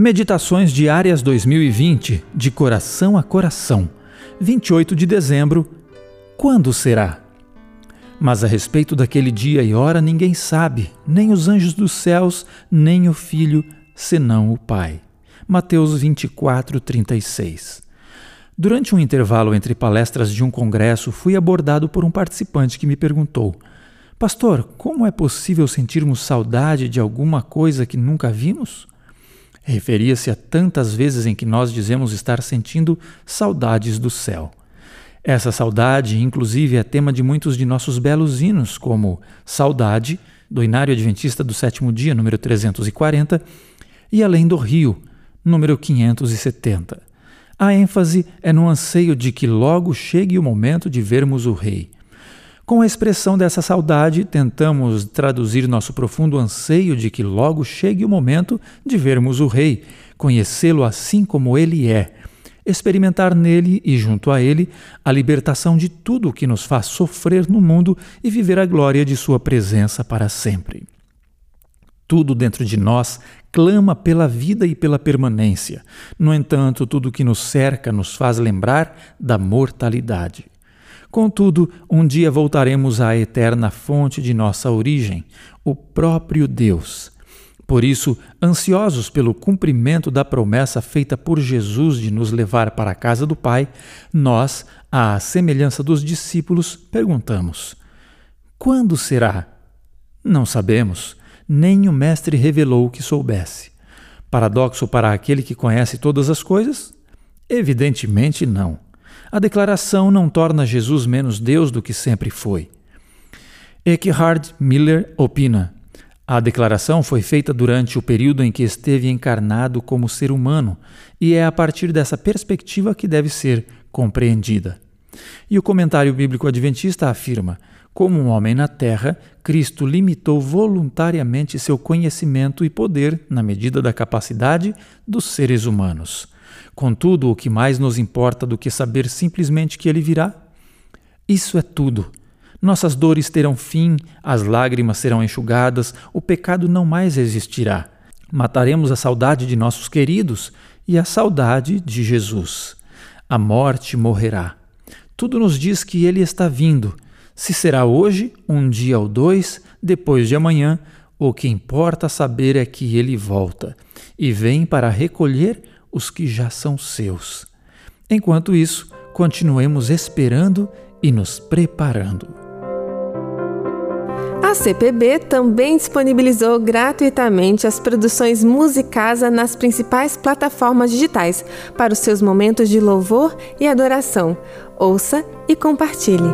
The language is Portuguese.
Meditações Diárias 2020, de coração a coração. 28 de dezembro. Quando será? Mas a respeito daquele dia e hora ninguém sabe, nem os anjos dos céus, nem o Filho, senão o Pai. Mateus 24, 36. Durante um intervalo entre palestras de um congresso, fui abordado por um participante que me perguntou: Pastor, como é possível sentirmos saudade de alguma coisa que nunca vimos? Referia-se a tantas vezes em que nós dizemos estar sentindo saudades do céu. Essa saudade, inclusive, é tema de muitos de nossos belos hinos, como Saudade, do Inário Adventista do Sétimo Dia, número 340, e Além do Rio, número 570. A ênfase é no anseio de que logo chegue o momento de vermos o Rei. Com a expressão dessa saudade, tentamos traduzir nosso profundo anseio de que logo chegue o momento de vermos o Rei, conhecê-lo assim como ele é, experimentar nele e junto a ele a libertação de tudo o que nos faz sofrer no mundo e viver a glória de Sua presença para sempre. Tudo dentro de nós clama pela vida e pela permanência. No entanto, tudo o que nos cerca nos faz lembrar da mortalidade. Contudo, um dia voltaremos à eterna fonte de nossa origem, o próprio Deus. Por isso, ansiosos pelo cumprimento da promessa feita por Jesus de nos levar para a casa do Pai, nós, à semelhança dos discípulos, perguntamos: Quando será? Não sabemos nem o Mestre revelou que soubesse. Paradoxo para aquele que conhece todas as coisas? Evidentemente não. A declaração não torna Jesus menos Deus do que sempre foi. Eckhard Miller opina: a declaração foi feita durante o período em que esteve encarnado como ser humano, e é a partir dessa perspectiva que deve ser compreendida. E o comentário bíblico adventista afirma: como um homem na terra, Cristo limitou voluntariamente seu conhecimento e poder na medida da capacidade dos seres humanos. Contudo, o que mais nos importa do que saber simplesmente que ele virá? Isso é tudo. Nossas dores terão fim, as lágrimas serão enxugadas, o pecado não mais existirá. Mataremos a saudade de nossos queridos e a saudade de Jesus. A morte morrerá. Tudo nos diz que ele está vindo se será hoje, um dia ou dois, depois de amanhã, o que importa saber é que ele volta e vem para recolher os que já são seus. Enquanto isso, continuemos esperando e nos preparando. A CPB também disponibilizou gratuitamente as produções Musicasa nas principais plataformas digitais para os seus momentos de louvor e adoração. Ouça e compartilhe.